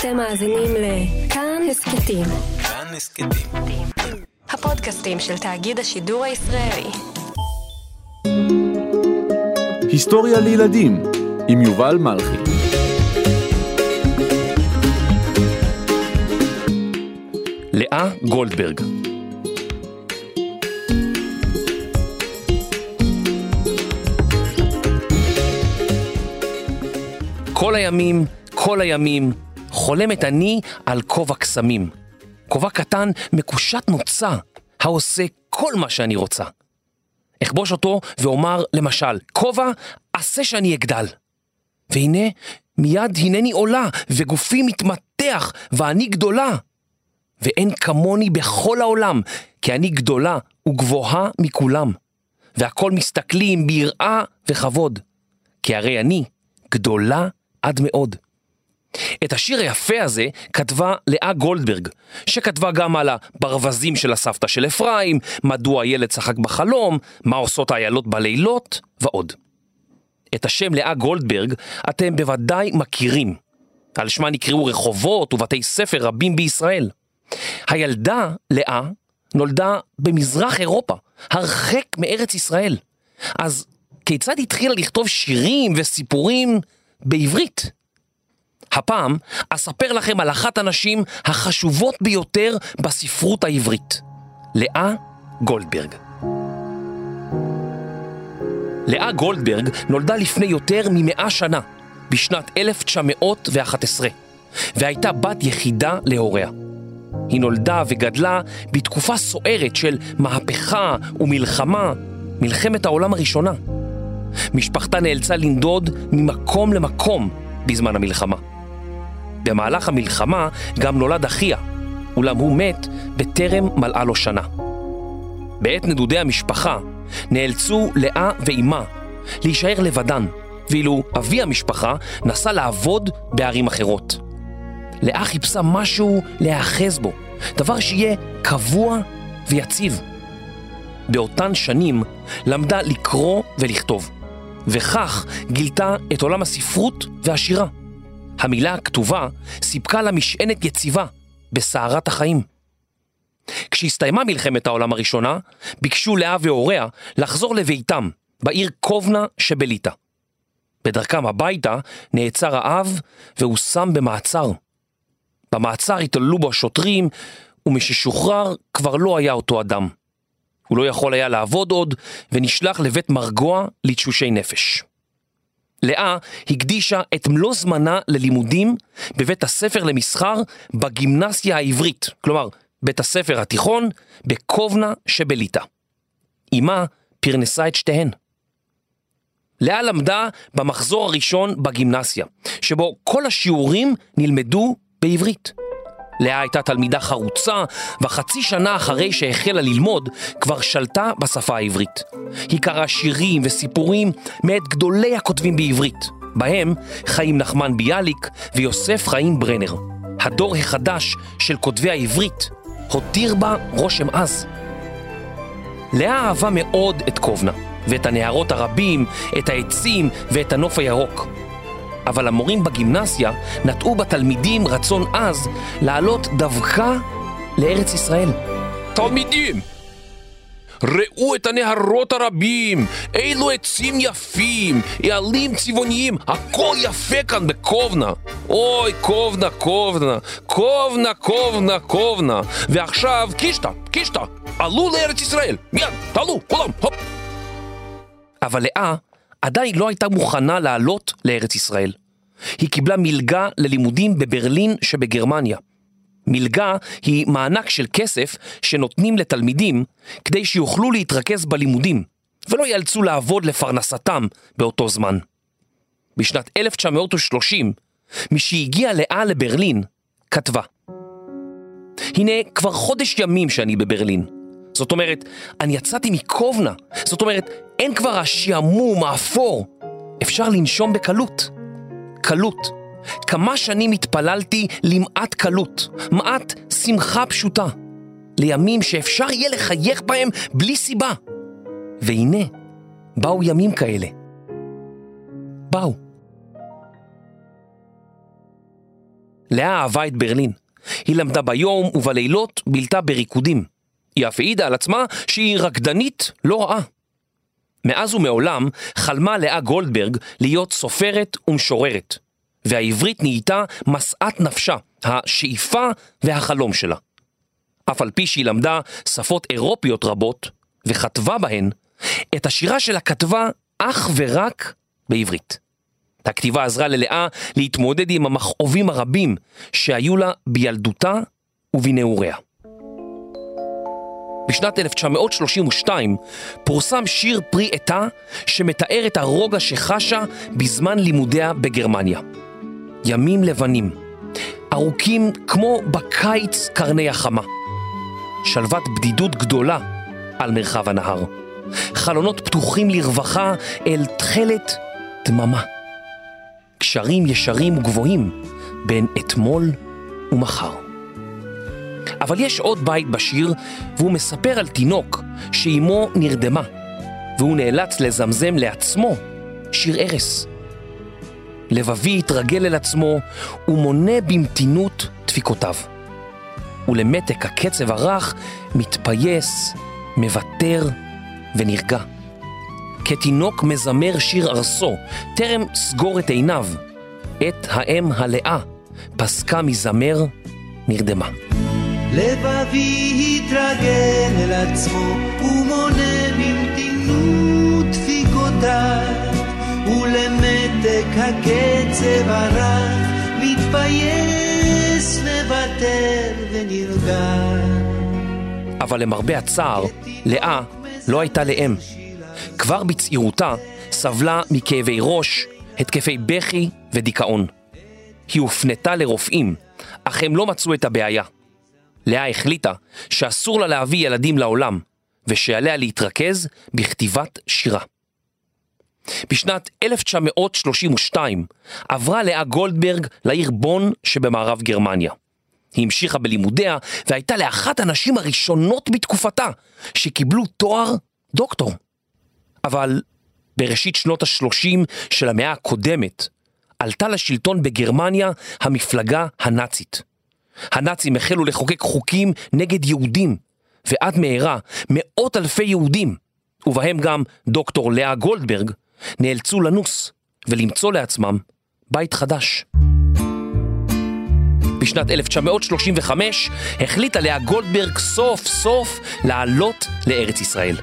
אתם מאזינים לכאן הסכתים. כאן הסכתים. הפודקאסטים של תאגיד השידור הישראלי. היסטוריה לילדים עם יובל מלכי. לאה גולדברג כל הימים, כל הימים, חולמת אני על כובע קסמים. כובע קטן מקושט נוצה, העושה כל מה שאני רוצה. אכבוש אותו ואומר, למשל, כובע, עשה שאני אגדל. והנה, מיד הנני עולה, וגופי מתמתח, ואני גדולה. ואין כמוני בכל העולם, כי אני גדולה וגבוהה מכולם. והכל מסתכלים ביראה וכבוד, כי הרי אני גדולה עד מאוד. את השיר היפה הזה כתבה לאה גולדברג, שכתבה גם על הברווזים של הסבתא של אפרים, מדוע הילד צחק בחלום, מה עושות האיילות בלילות, ועוד. את השם לאה גולדברג אתם בוודאי מכירים. על שמה נקראו רחובות ובתי ספר רבים בישראל. הילדה, לאה, נולדה במזרח אירופה, הרחק מארץ ישראל. אז כיצד התחילה לכתוב שירים וסיפורים בעברית? הפעם אספר לכם על אחת הנשים החשובות ביותר בספרות העברית, לאה גולדברג. לאה גולדברג נולדה לפני יותר ממאה שנה, בשנת 1911, והייתה בת יחידה להוריה. היא נולדה וגדלה בתקופה סוערת של מהפכה ומלחמה, מלחמת העולם הראשונה. משפחתה נאלצה לנדוד ממקום למקום בזמן המלחמה. במהלך המלחמה גם נולד אחיה, אולם הוא מת בטרם מלאה לו שנה. בעת נדודי המשפחה נאלצו לאה ואימה להישאר לבדן, ואילו אבי המשפחה נסע לעבוד בערים אחרות. לאה חיפשה משהו להיאחז בו, דבר שיהיה קבוע ויציב. באותן שנים למדה לקרוא ולכתוב, וכך גילתה את עולם הספרות והשירה. המילה הכתובה סיפקה לה משענת יציבה בסערת החיים. כשהסתיימה מלחמת העולם הראשונה, ביקשו לאה והוריה לחזור לביתם, בעיר קובנה שבליטא. בדרכם הביתה נעצר האב והושם במעצר. במעצר התעללו בו השוטרים, ומששוחרר כבר לא היה אותו אדם. הוא לא יכול היה לעבוד עוד, ונשלח לבית מרגוע לתשושי נפש. לאה הקדישה את מלוא זמנה ללימודים בבית הספר למסחר בגימנסיה העברית, כלומר, בית הספר התיכון בקובנה שבליטא. אמה פרנסה את שתיהן. לאה למדה במחזור הראשון בגימנסיה, שבו כל השיעורים נלמדו בעברית. לאה הייתה תלמידה חרוצה, וחצי שנה אחרי שהחלה ללמוד, כבר שלטה בשפה העברית. היא קראה שירים וסיפורים מאת גדולי הכותבים בעברית, בהם חיים נחמן ביאליק ויוסף חיים ברנר. הדור החדש של כותבי העברית הותיר בה רושם עז. לאה אהבה מאוד את קובנה, ואת הנהרות הרבים, את העצים ואת הנוף הירוק. אבל המורים בגימנסיה נטעו בתלמידים רצון עז לעלות דווקא לארץ ישראל. תלמידים! ראו את הנהרות הרבים, אילו עצים יפים, עלים צבעוניים, הכל יפה כאן בקובנה. אוי, קובנה, קובנה, קובנה, קובנה, קובנה. ועכשיו, קישטה, קישטה, עלו לארץ ישראל, מיד, תעלו, כולם, הופ. אבל לאה עדיין לא הייתה מוכנה לעלות לארץ ישראל. היא קיבלה מלגה ללימודים בברלין שבגרמניה. מלגה היא מענק של כסף שנותנים לתלמידים כדי שיוכלו להתרכז בלימודים ולא ייאלצו לעבוד לפרנסתם באותו זמן. בשנת 1930, משהגיעה לאה לברלין, כתבה הנה כבר חודש ימים שאני בברלין. זאת אומרת, אני יצאתי מקובנה. זאת אומרת, אין כבר השעמום, האפור. אפשר לנשום בקלות. קלות. כמה שנים התפללתי למעט קלות, מעט שמחה פשוטה. לימים שאפשר יהיה לחייך בהם בלי סיבה. והנה, באו ימים כאלה. באו. לאה אהבה את ברלין. היא למדה ביום ובלילות בילתה בריקודים. היא אף העידה על עצמה שהיא רקדנית לא רעה. מאז ומעולם חלמה לאה גולדברג להיות סופרת ומשוררת, והעברית נהייתה משאת נפשה, השאיפה והחלום שלה. אף על פי שהיא למדה שפות אירופיות רבות, וכתבה בהן, את השירה שלה כתבה אך ורק בעברית. הכתיבה עזרה ללאה להתמודד עם המכאובים הרבים שהיו לה בילדותה ובנעוריה. בשנת 1932 פורסם שיר פרי עטה שמתאר את הרוגע שחשה בזמן לימודיה בגרמניה. ימים לבנים, ארוכים כמו בקיץ קרני החמה. שלוות בדידות גדולה על מרחב הנהר. חלונות פתוחים לרווחה אל תכלת דממה. קשרים ישרים וגבוהים בין אתמול ומחר. אבל יש עוד בית בשיר, והוא מספר על תינוק שאימו נרדמה, והוא נאלץ לזמזם לעצמו שיר ערש. לבבי התרגל אל עצמו ומונה במתינות דפיקותיו. ולמתק הקצב הרך מתפייס, מוותר ונרגע. כתינוק מזמר שיר ארסו, טרם סגור את עיניו. את האם הלאה פסקה מזמר, נרדמה. לבבי התרגל אל עצמו ומונה במתינות דפיקותיו ולמתק הקצב הרך מתפייס, מוותר ונרגע. אבל למרבה הצער, לאה לא הייתה לאם. כבר בצעירותה סבלה מכאבי ראש, התקפי בכי ודיכאון. היא הופנתה לרופאים, אך הם לא מצאו את הבעיה. לאה החליטה שאסור לה להביא ילדים לעולם, ושעליה להתרכז בכתיבת שירה. בשנת 1932 עברה לאה גולדברג לעיר בון שבמערב גרמניה. היא המשיכה בלימודיה והייתה לאחת הנשים הראשונות בתקופתה שקיבלו תואר דוקטור. אבל בראשית שנות ה-30 של המאה הקודמת עלתה לשלטון בגרמניה המפלגה הנאצית. הנאצים החלו לחוקק חוקים נגד יהודים, ועד מהרה מאות אלפי יהודים, ובהם גם דוקטור לאה גולדברג, נאלצו לנוס ולמצוא לעצמם בית חדש. בשנת 1935 החליטה לאה גולדברג סוף סוף לעלות לארץ ישראל.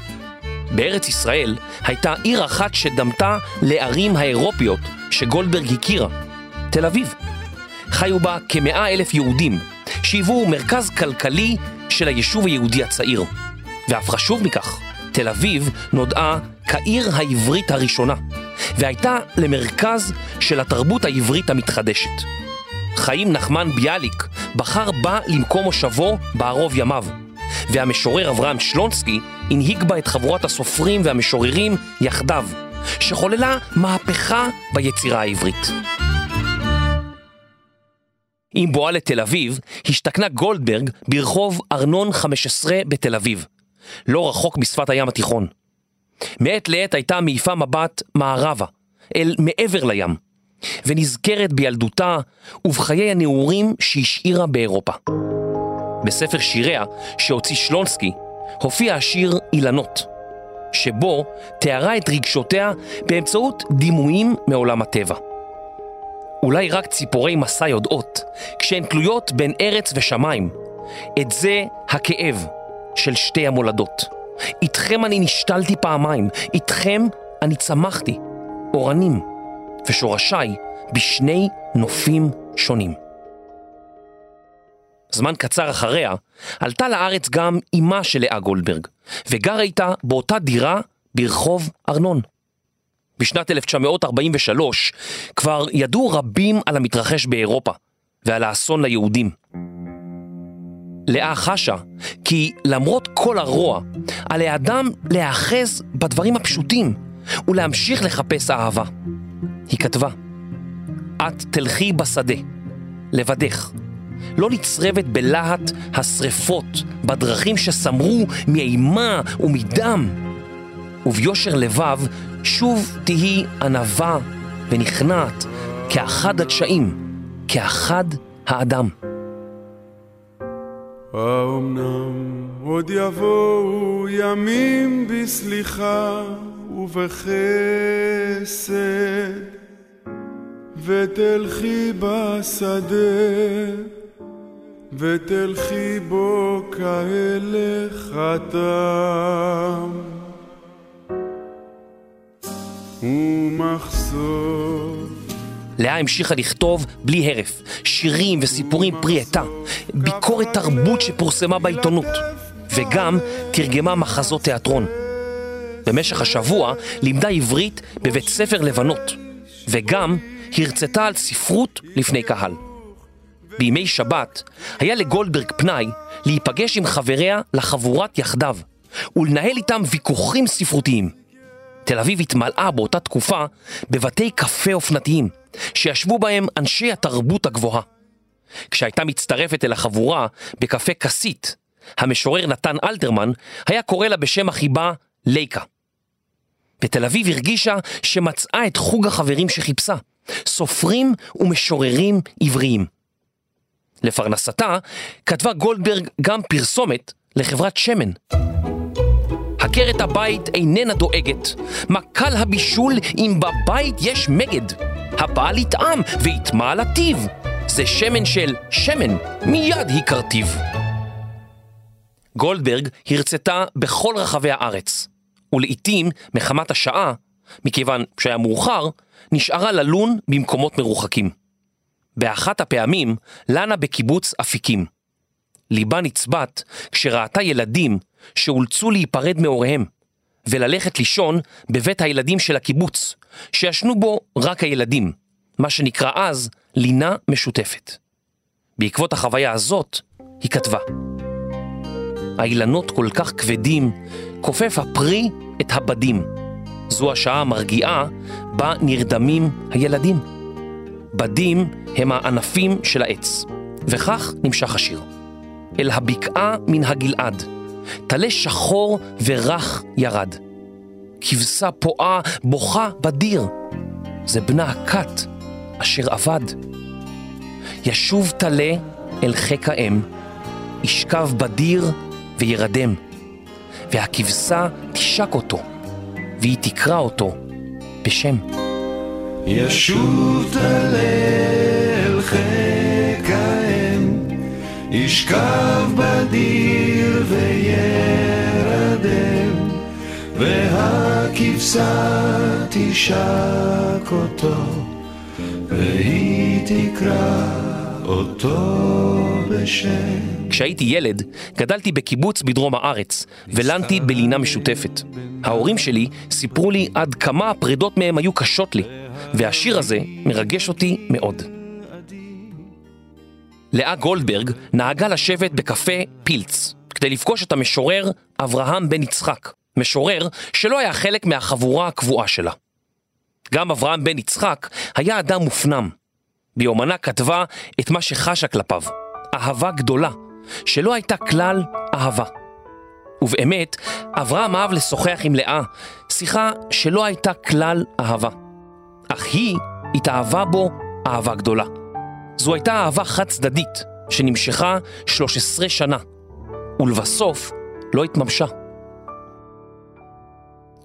בארץ ישראל הייתה עיר אחת שדמתה לערים האירופיות שגולדברג הכירה, תל אביב. חיו בה כמאה אלף יהודים, שהיוו מרכז כלכלי של היישוב היהודי הצעיר. ואף חשוב מכך, תל אביב נודעה כעיר העברית הראשונה, והייתה למרכז של התרבות העברית המתחדשת. חיים נחמן ביאליק בחר בה למקום מושבו בערוב ימיו, והמשורר אברהם שלונסקי הנהיג בה את חבורת הסופרים והמשוררים יחדיו, שחוללה מהפכה ביצירה העברית. עם בואה לתל אביב, השתכנה גולדברג ברחוב ארנון 15 בתל אביב, לא רחוק משפת הים התיכון. מעת לעת הייתה מעיפה מבט מערבה, אל מעבר לים, ונזכרת בילדותה ובחיי הנעורים שהשאירה באירופה. בספר שיריה, שהוציא שלונסקי, הופיע השיר אילנות, שבו תיארה את רגשותיה באמצעות דימויים מעולם הטבע. אולי רק ציפורי מסע יודעות, כשהן תלויות בין ארץ ושמיים. את זה הכאב של שתי המולדות. איתכם אני נשתלתי פעמיים, איתכם אני צמחתי, אורנים, ושורשיי בשני נופים שונים. זמן קצר אחריה, עלתה לארץ גם אמה של לאה גולדברג, וגרה איתה באותה דירה ברחוב ארנון. בשנת 1943 כבר ידעו רבים על המתרחש באירופה ועל האסון ליהודים. לאה חשה כי למרות כל הרוע, על האדם להיאחז בדברים הפשוטים ולהמשיך לחפש אהבה. היא כתבה, את תלכי בשדה, לבדך, לא נצרבת בלהט השרפות, בדרכים שסמרו מאימה ומדם, וביושר לבב שוב תהי ענווה ונכנעת כאחד הדשאים, כאחד האדם. האומנם עוד יבואו ימים בסליחה ובחסד ותלכי בשדה ותלכי בו כהלך התם לאה המשיכה לכתוב בלי הרף, שירים וסיפורים פרי עטה, ביקורת תרבות שפורסמה בעיתונות, וגם תרגמה מחזות תיאטרון. במשך השבוע לימדה עברית בבית ספר לבנות, וגם הרצתה על ספרות לפני קהל. בימי שבת היה לגולדברג פנאי להיפגש עם חבריה לחבורת יחדיו, ולנהל איתם ויכוחים ספרותיים. תל אביב התמלאה באותה תקופה בבתי קפה אופנתיים, שישבו בהם אנשי התרבות הגבוהה. כשהייתה מצטרפת אל החבורה בקפה כסית, המשורר נתן אלתרמן היה קורא לה בשם החיבה לייקה. בתל אביב הרגישה שמצאה את חוג החברים שחיפשה, סופרים ומשוררים עבריים. לפרנסתה כתבה גולדברג גם פרסומת לחברת שמן. עקרת הבית איננה דואגת, מה קל הבישול אם בבית יש מגד. הבעל יטעם ויטמע על הטיב. זה שמן של שמן, מיד הכרתיו. גולדברג הרצתה בכל רחבי הארץ, ולעיתים, מחמת השעה, מכיוון שהיה מאוחר, נשארה ללון במקומות מרוחקים. באחת הפעמים לנה בקיבוץ אפיקים. ליבה נצבט כשראתה ילדים שאולצו להיפרד מהוריהם וללכת לישון בבית הילדים של הקיבוץ, שישנו בו רק הילדים, מה שנקרא אז לינה משותפת. בעקבות החוויה הזאת, היא כתבה: האילנות כל כך כבדים, כופף הפרי את הבדים. זו השעה המרגיעה בה נרדמים הילדים. בדים הם הענפים של העץ, וכך נמשך השיר. אל הבקעה מן הגלעד, טלה שחור ורך ירד. כבשה פועה בוכה בדיר, זה בנה הכת אשר אבד. ישוב טלה אל חיק האם, ישכב בדיר וירדם, והכבשה תשק אותו, והיא תקרא אותו בשם. ישוב אל חיק האם, ישכב בדיר והכבשה תשק אותו, והיא תקרא אותו בשם. כשהייתי ילד, גדלתי בקיבוץ בדרום הארץ, ולנתי בלינה משותפת. ההורים שלי סיפרו לי עד כמה הפרידות מהם היו קשות לי, והשיר הזה מרגש אותי מאוד. לאה גולדברג נהגה לשבת בקפה פילץ, כדי לפגוש את המשורר אברהם בן יצחק, משורר שלא היה חלק מהחבורה הקבועה שלה. גם אברהם בן יצחק היה אדם מופנם. ביומנה כתבה את מה שחשה כלפיו, אהבה גדולה, שלא הייתה כלל אהבה. ובאמת, אברהם אהב לשוחח עם לאה, שיחה שלא הייתה כלל אהבה. אך היא התאהבה בו אהבה גדולה. זו הייתה אהבה חד צדדית, שנמשכה 13 שנה, ולבסוף לא התממשה.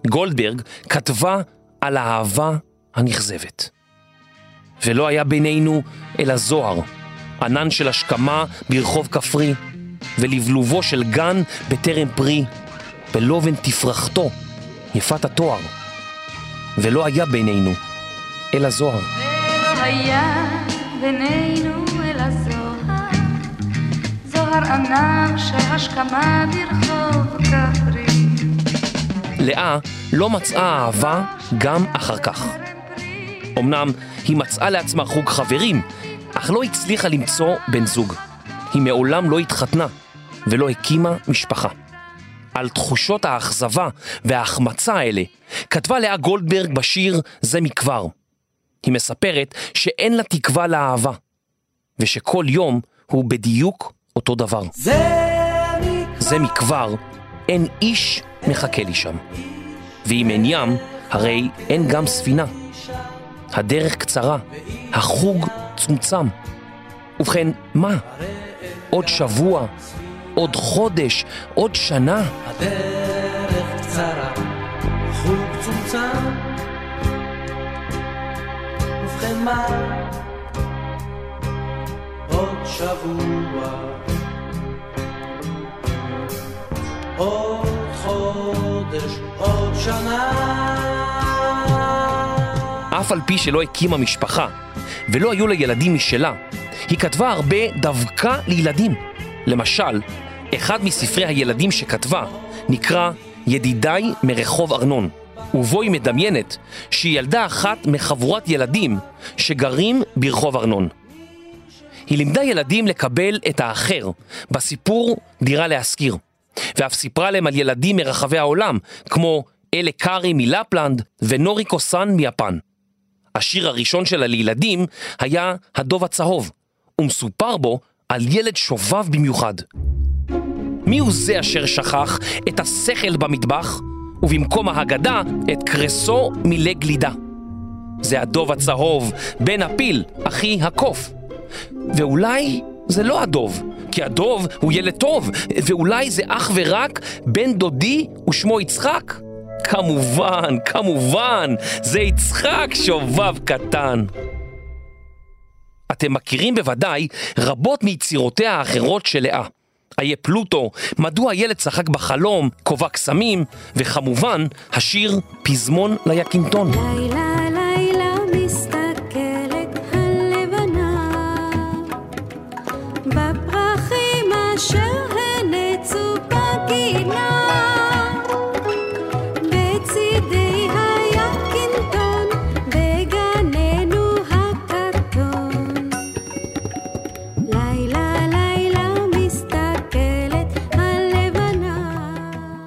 גולדברג כתבה על האהבה הנכזבת. ולא היה בינינו אלא זוהר, ענן של השכמה ברחוב כפרי, ולבלובו של גן בטרם פרי, בלובן תפרחתו, יפת התואר. ולא היה בינינו אלא זוהר. ולא היה בינינו אלא זוהר, זוהר ענן של השכמה ברחוב כפרי. לאה לא מצאה אהבה גם אחר כך. אמנם היא מצאה לעצמה חוג חברים, אך לא הצליחה למצוא בן זוג. היא מעולם לא התחתנה ולא הקימה משפחה. על תחושות האכזבה וההחמצה האלה כתבה לאה גולדברג בשיר "זה מכבר". היא מספרת שאין לה תקווה לאהבה, ושכל יום הוא בדיוק אותו דבר. זה מכבר, אין איש מחכה לי שם. ואם אין ים, הרי אין גם ספינה. הדרך קצרה, החוג צומצם. ובכן, מה? עוד שבוע? עוד חודש? עוד שנה? הדרך קצרה, חוג צומצם. ובכן מה? עוד שבוע. עוד חודש, עוד שנה. אף על פי שלא הקימה משפחה ולא היו לה ילדים משלה, היא כתבה הרבה דווקא לילדים. למשל, אחד מספרי הילדים שכתבה נקרא ידידיי מרחוב ארנון, ובו היא מדמיינת שהיא ילדה אחת מחבורת ילדים שגרים ברחוב ארנון. היא לימדה ילדים לקבל את האחר בסיפור דירה להשכיר, ואף סיפרה להם על ילדים מרחבי העולם, כמו אלה קארי מלפלנד ונוריקו סאן מיפן. השיר הראשון שלה לילדים היה הדוב הצהוב, ומסופר בו על ילד שובב במיוחד. מי הוא זה אשר שכח את השכל במטבח, ובמקום ההגדה את קרסו מילא גלידה? זה הדוב הצהוב, בן הפיל, אחי הקוף. ואולי זה לא הדוב, כי הדוב הוא ילד טוב, ואולי זה אך ורק בן דודי ושמו יצחק? כמובן, כמובן, זה יצחק שובב קטן. אתם מכירים בוודאי רבות מיצירותיה האחרות של לאה. איה פלוטו, מדוע הילד צחק בחלום, כובע קסמים, וכמובן, השיר פזמון ליקינטון. לילה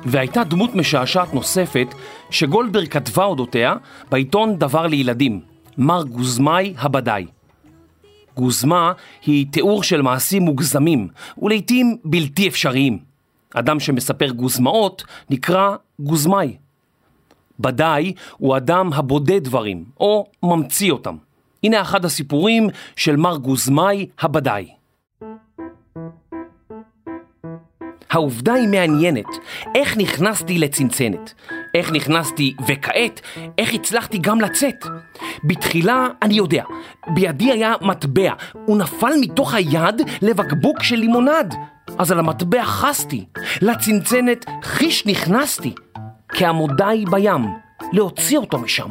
והייתה דמות משעשעת נוספת שגולדברג כתבה אודותיה בעיתון דבר לילדים, מר גוזמאי הבדאי. גוזמה היא תיאור של מעשים מוגזמים ולעיתים בלתי אפשריים. אדם שמספר גוזמאות נקרא גוזמאי. בדאי הוא אדם הבודד דברים או ממציא אותם. הנה אחד הסיפורים של מר גוזמאי הבדאי. העובדה היא מעניינת, איך נכנסתי לצנצנת, איך נכנסתי וכעת, איך הצלחתי גם לצאת. בתחילה אני יודע, בידי היה מטבע, הוא נפל מתוך היד לבקבוק של לימונד, אז על המטבע חסתי, לצנצנת חיש נכנסתי, כעמודיי בים, להוציא אותו משם.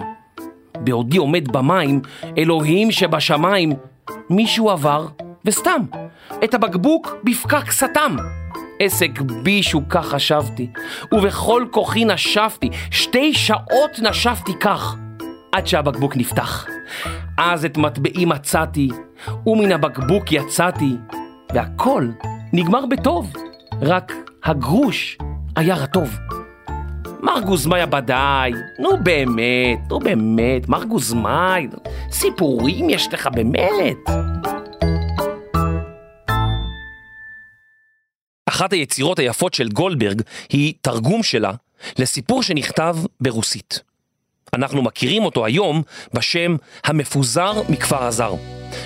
בעודי עומד במים, אלוהים שבשמיים, מישהו עבר, וסתם, את הבקבוק בפקק סתם. עסק בישו כך חשבתי, ובכל כוחי נשפתי, שתי שעות נשפתי כך, עד שהבקבוק נפתח. אז את מטבעי מצאתי, ומן הבקבוק יצאתי, והכל נגמר בטוב, רק הגרוש היה רטוב. מר גוזמאי הבדאי, נו באמת, נו באמת, מר גוזמאי, סיפורים יש לך באמת. אחת היצירות היפות של גולדברג היא תרגום שלה לסיפור שנכתב ברוסית. אנחנו מכירים אותו היום בשם המפוזר מכפר הזר,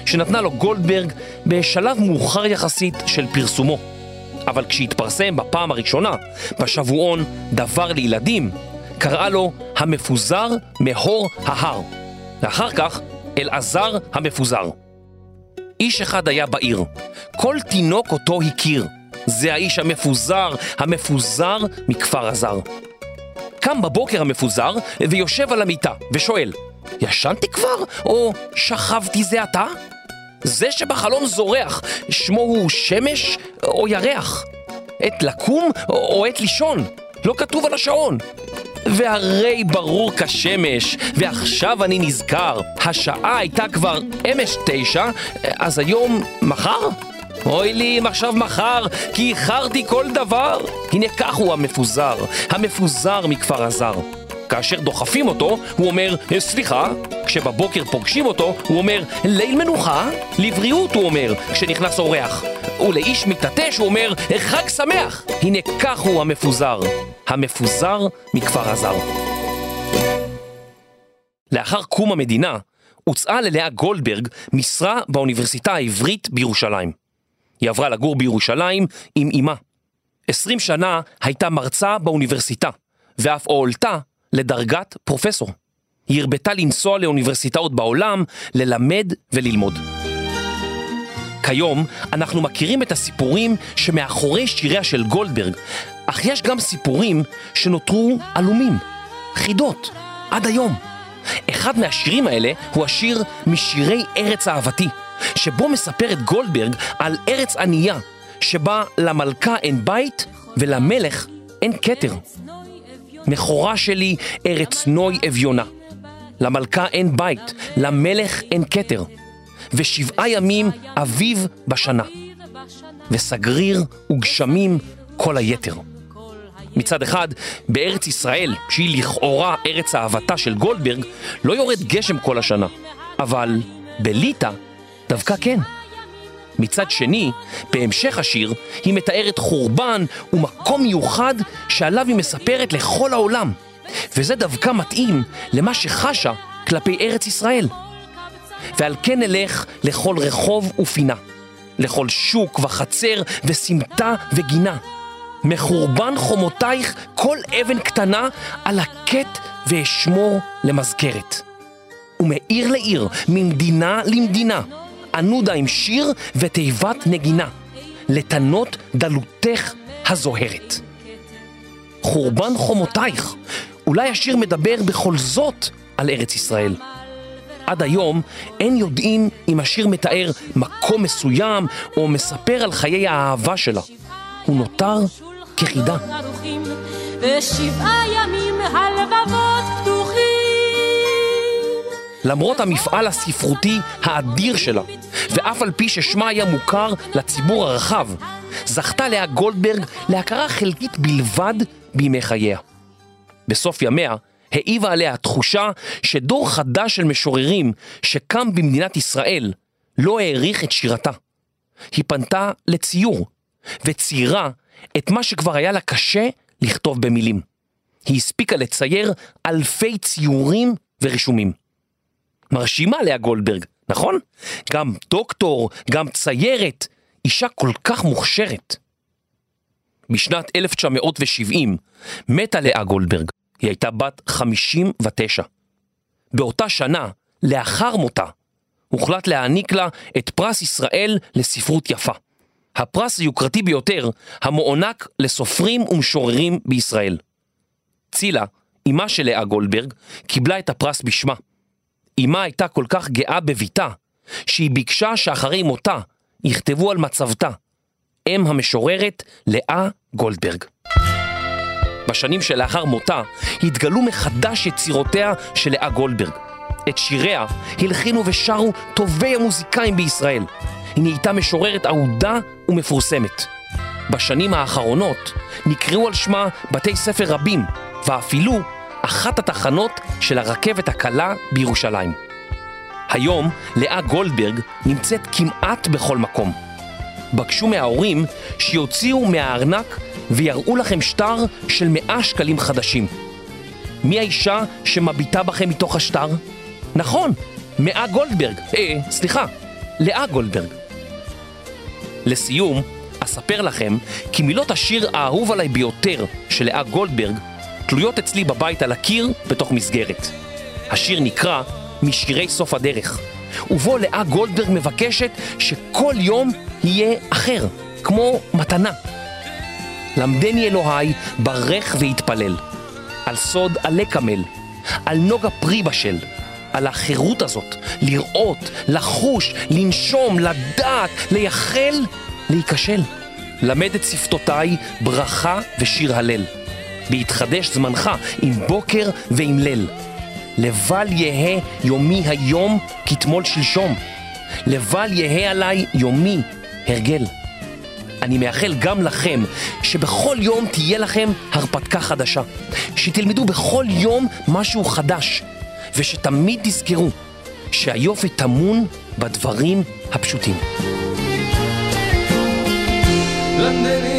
שנתנה לו גולדברג בשלב מאוחר יחסית של פרסומו. אבל כשהתפרסם בפעם הראשונה, בשבועון דבר לילדים, קראה לו המפוזר מהור ההר, ואחר כך אלעזר המפוזר. איש אחד היה בעיר, כל תינוק אותו הכיר, זה האיש המפוזר, המפוזר מכפר הזר. קם בבוקר המפוזר ויושב על המיטה ושואל, ישנתי כבר או שכבתי זה עתה? זה שבחלום זורח, שמו הוא שמש או ירח? עת לקום או עת לישון? לא כתוב על השעון. והרי ברור כשמש, ועכשיו אני נזכר, השעה הייתה כבר אמש תשע, אז היום מחר? אוי לי אם עכשיו מחר, כי איחרתי כל דבר. הנה כך הוא המפוזר, המפוזר מכפר הזר. כאשר דוחפים אותו, הוא אומר, סליחה. כשבבוקר פוגשים אותו, הוא אומר, ליל מנוחה? לבריאות, הוא אומר, כשנכנס אורח. ולאיש מתעטש הוא אומר, חג שמח. הנה כך הוא המפוזר, המפוזר מכפר הזר. לאחר קום המדינה, הוצאה ללאה גולדברג משרה באוניברסיטה העברית בירושלים. היא עברה לגור בירושלים עם אמה. 20 שנה הייתה מרצה באוניברסיטה, ואף הועלתה לדרגת פרופסור. היא הרבתה לנסוע לאוניברסיטאות בעולם, ללמד וללמוד. כיום אנחנו מכירים את הסיפורים שמאחורי שיריה של גולדברג, אך יש גם סיפורים שנותרו עלומים, חידות, עד היום. אחד מהשירים האלה הוא השיר משירי ארץ אהבתי, שבו מספרת גולדברג על ארץ ענייה, שבה למלכה אין בית ולמלך אין כתר. מכורה שלי ארץ נוי אביונה. למלכה אין בית, למלך אין כתר. ושבעה ימים אביב בשנה. וסגריר וגשמים כל היתר. מצד אחד, בארץ ישראל, שהיא לכאורה ארץ אהבתה של גולדברג, לא יורד גשם כל השנה. אבל בליטא, דווקא כן. מצד שני, בהמשך השיר, היא מתארת חורבן ומקום מיוחד שעליו היא מספרת לכל העולם. וזה דווקא מתאים למה שחשה כלפי ארץ ישראל. ועל כן נלך לכל רחוב ופינה, לכל שוק וחצר וסמטה וגינה. מחורבן חומותייך כל אבן קטנה על הקט ואשמור למזכרת. ומעיר לעיר, ממדינה למדינה, ענודה עם שיר ותיבת נגינה, לתנות דלותך הזוהרת. חורבן חומותייך, אולי השיר מדבר בכל זאת על ארץ ישראל. עד היום אין יודעים אם השיר מתאר מקום מסוים או מספר על חיי האהבה שלה. הוא נותר כחידה. למרות המפעל הספרותי האדיר שלה, ואף על פי ששמה היה מוכר לציבור הרחב, זכתה לאה גולדברג להכרה חלקית בלבד בימי חייה. בסוף ימיה העיבה עליה התחושה שדור חדש של משוררים שקם במדינת ישראל לא העריך את שירתה. היא פנתה לציור, וציירה את מה שכבר היה לה קשה לכתוב במילים. היא הספיקה לצייר אלפי ציורים ורישומים. מרשימה לאה גולדברג, נכון? גם דוקטור, גם ציירת, אישה כל כך מוכשרת. בשנת 1970 מתה לאה גולדברג, היא הייתה בת 59. באותה שנה, לאחר מותה, הוחלט להעניק לה את פרס ישראל לספרות יפה. הפרס היוקרתי ביותר המוענק לסופרים ומשוררים בישראל. צילה, אמה של לאה גולדברג, קיבלה את הפרס בשמה. אמה הייתה כל כך גאה בביתה, שהיא ביקשה שאחרי מותה יכתבו על מצבתה, אם המשוררת לאה גולדברג. בשנים שלאחר מותה התגלו מחדש יצירותיה של לאה גולדברג. את שיריה הלחינו ושרו טובי המוזיקאים בישראל. היא נהייתה משוררת אהודה ומפורסמת. בשנים האחרונות נקראו על שמה בתי ספר רבים, ואפילו אחת התחנות של הרכבת הקלה בירושלים. היום לאה גולדברג נמצאת כמעט בכל מקום. בקשו מההורים שיוציאו מהארנק ויראו לכם שטר של 100 שקלים חדשים. מי האישה שמביטה בכם מתוך השטר? נכון, מאה גולדברג, אה, סליחה, לאה גולדברג. לסיום, אספר לכם כי מילות השיר האהוב עליי ביותר של לאה גולדברג תלויות אצלי בבית על הקיר בתוך מסגרת. השיר נקרא משירי סוף הדרך, ובו לאה גולדברג מבקשת שכל יום יהיה אחר, כמו מתנה. למדני אלוהי ברך והתפלל, על סוד עלה קמל, על נוגה פרי בשל, על החירות הזאת, לראות, לחוש, לנשום, לדעת, לייחל, להיכשל. למד את שפתותיי ברכה ושיר הלל. בהתחדש זמנך עם בוקר ועם ליל. לבל יהא יומי היום כתמול שלשום. לבל יהא עליי יומי הרגל. אני מאחל גם לכם שבכל יום תהיה לכם הרפתקה חדשה. שתלמדו בכל יום משהו חדש. ושתמיד תזכרו שהיופי טמון בדברים הפשוטים. למדני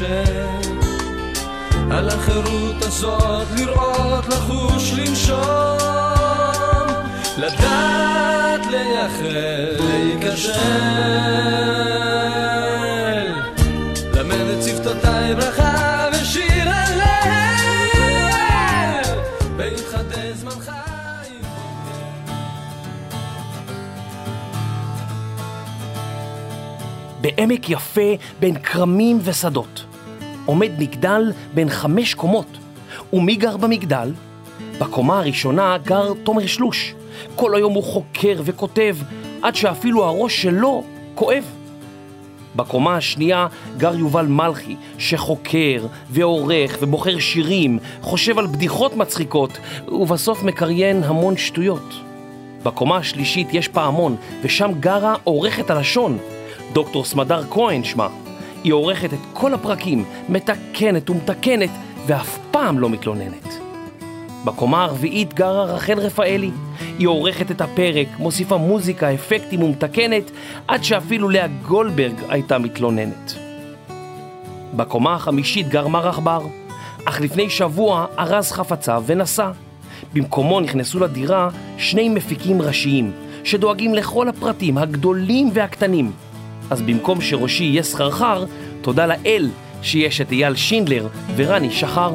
להתפשט על החירות הזאת לראות, לחוש, לנשום לדעת, לייחל, להיכשל. למד את שפתותיי ברכה בעמק יפה בין כרמים ושדות. עומד מגדל בין חמש קומות. ומי גר במגדל? בקומה הראשונה גר תומר שלוש. כל היום הוא חוקר וכותב, עד שאפילו הראש שלו כואב. בקומה השנייה גר יובל מלכי, שחוקר ועורך ובוחר שירים, חושב על בדיחות מצחיקות, ובסוף מקריין המון שטויות. בקומה השלישית יש פעמון, ושם גרה עורכת הלשון, דוקטור סמדר כהן שמה. היא עורכת את כל הפרקים, מתקנת ומתקנת, ואף פעם לא מתלוננת. בקומה הרביעית גרה רחל רפאלי. היא עורכת את הפרק, מוסיפה מוזיקה, אפקטים ומתקנת, עד שאפילו לאה גולדברג הייתה מתלוננת. בקומה החמישית גר מר עכבר, אך לפני שבוע ארז חפציו ונסע. במקומו נכנסו לדירה שני מפיקים ראשיים, שדואגים לכל הפרטים הגדולים והקטנים. אז במקום שראשי יהיה סחרחר, תודה לאל שיש את אייל שינדלר ורני שחר.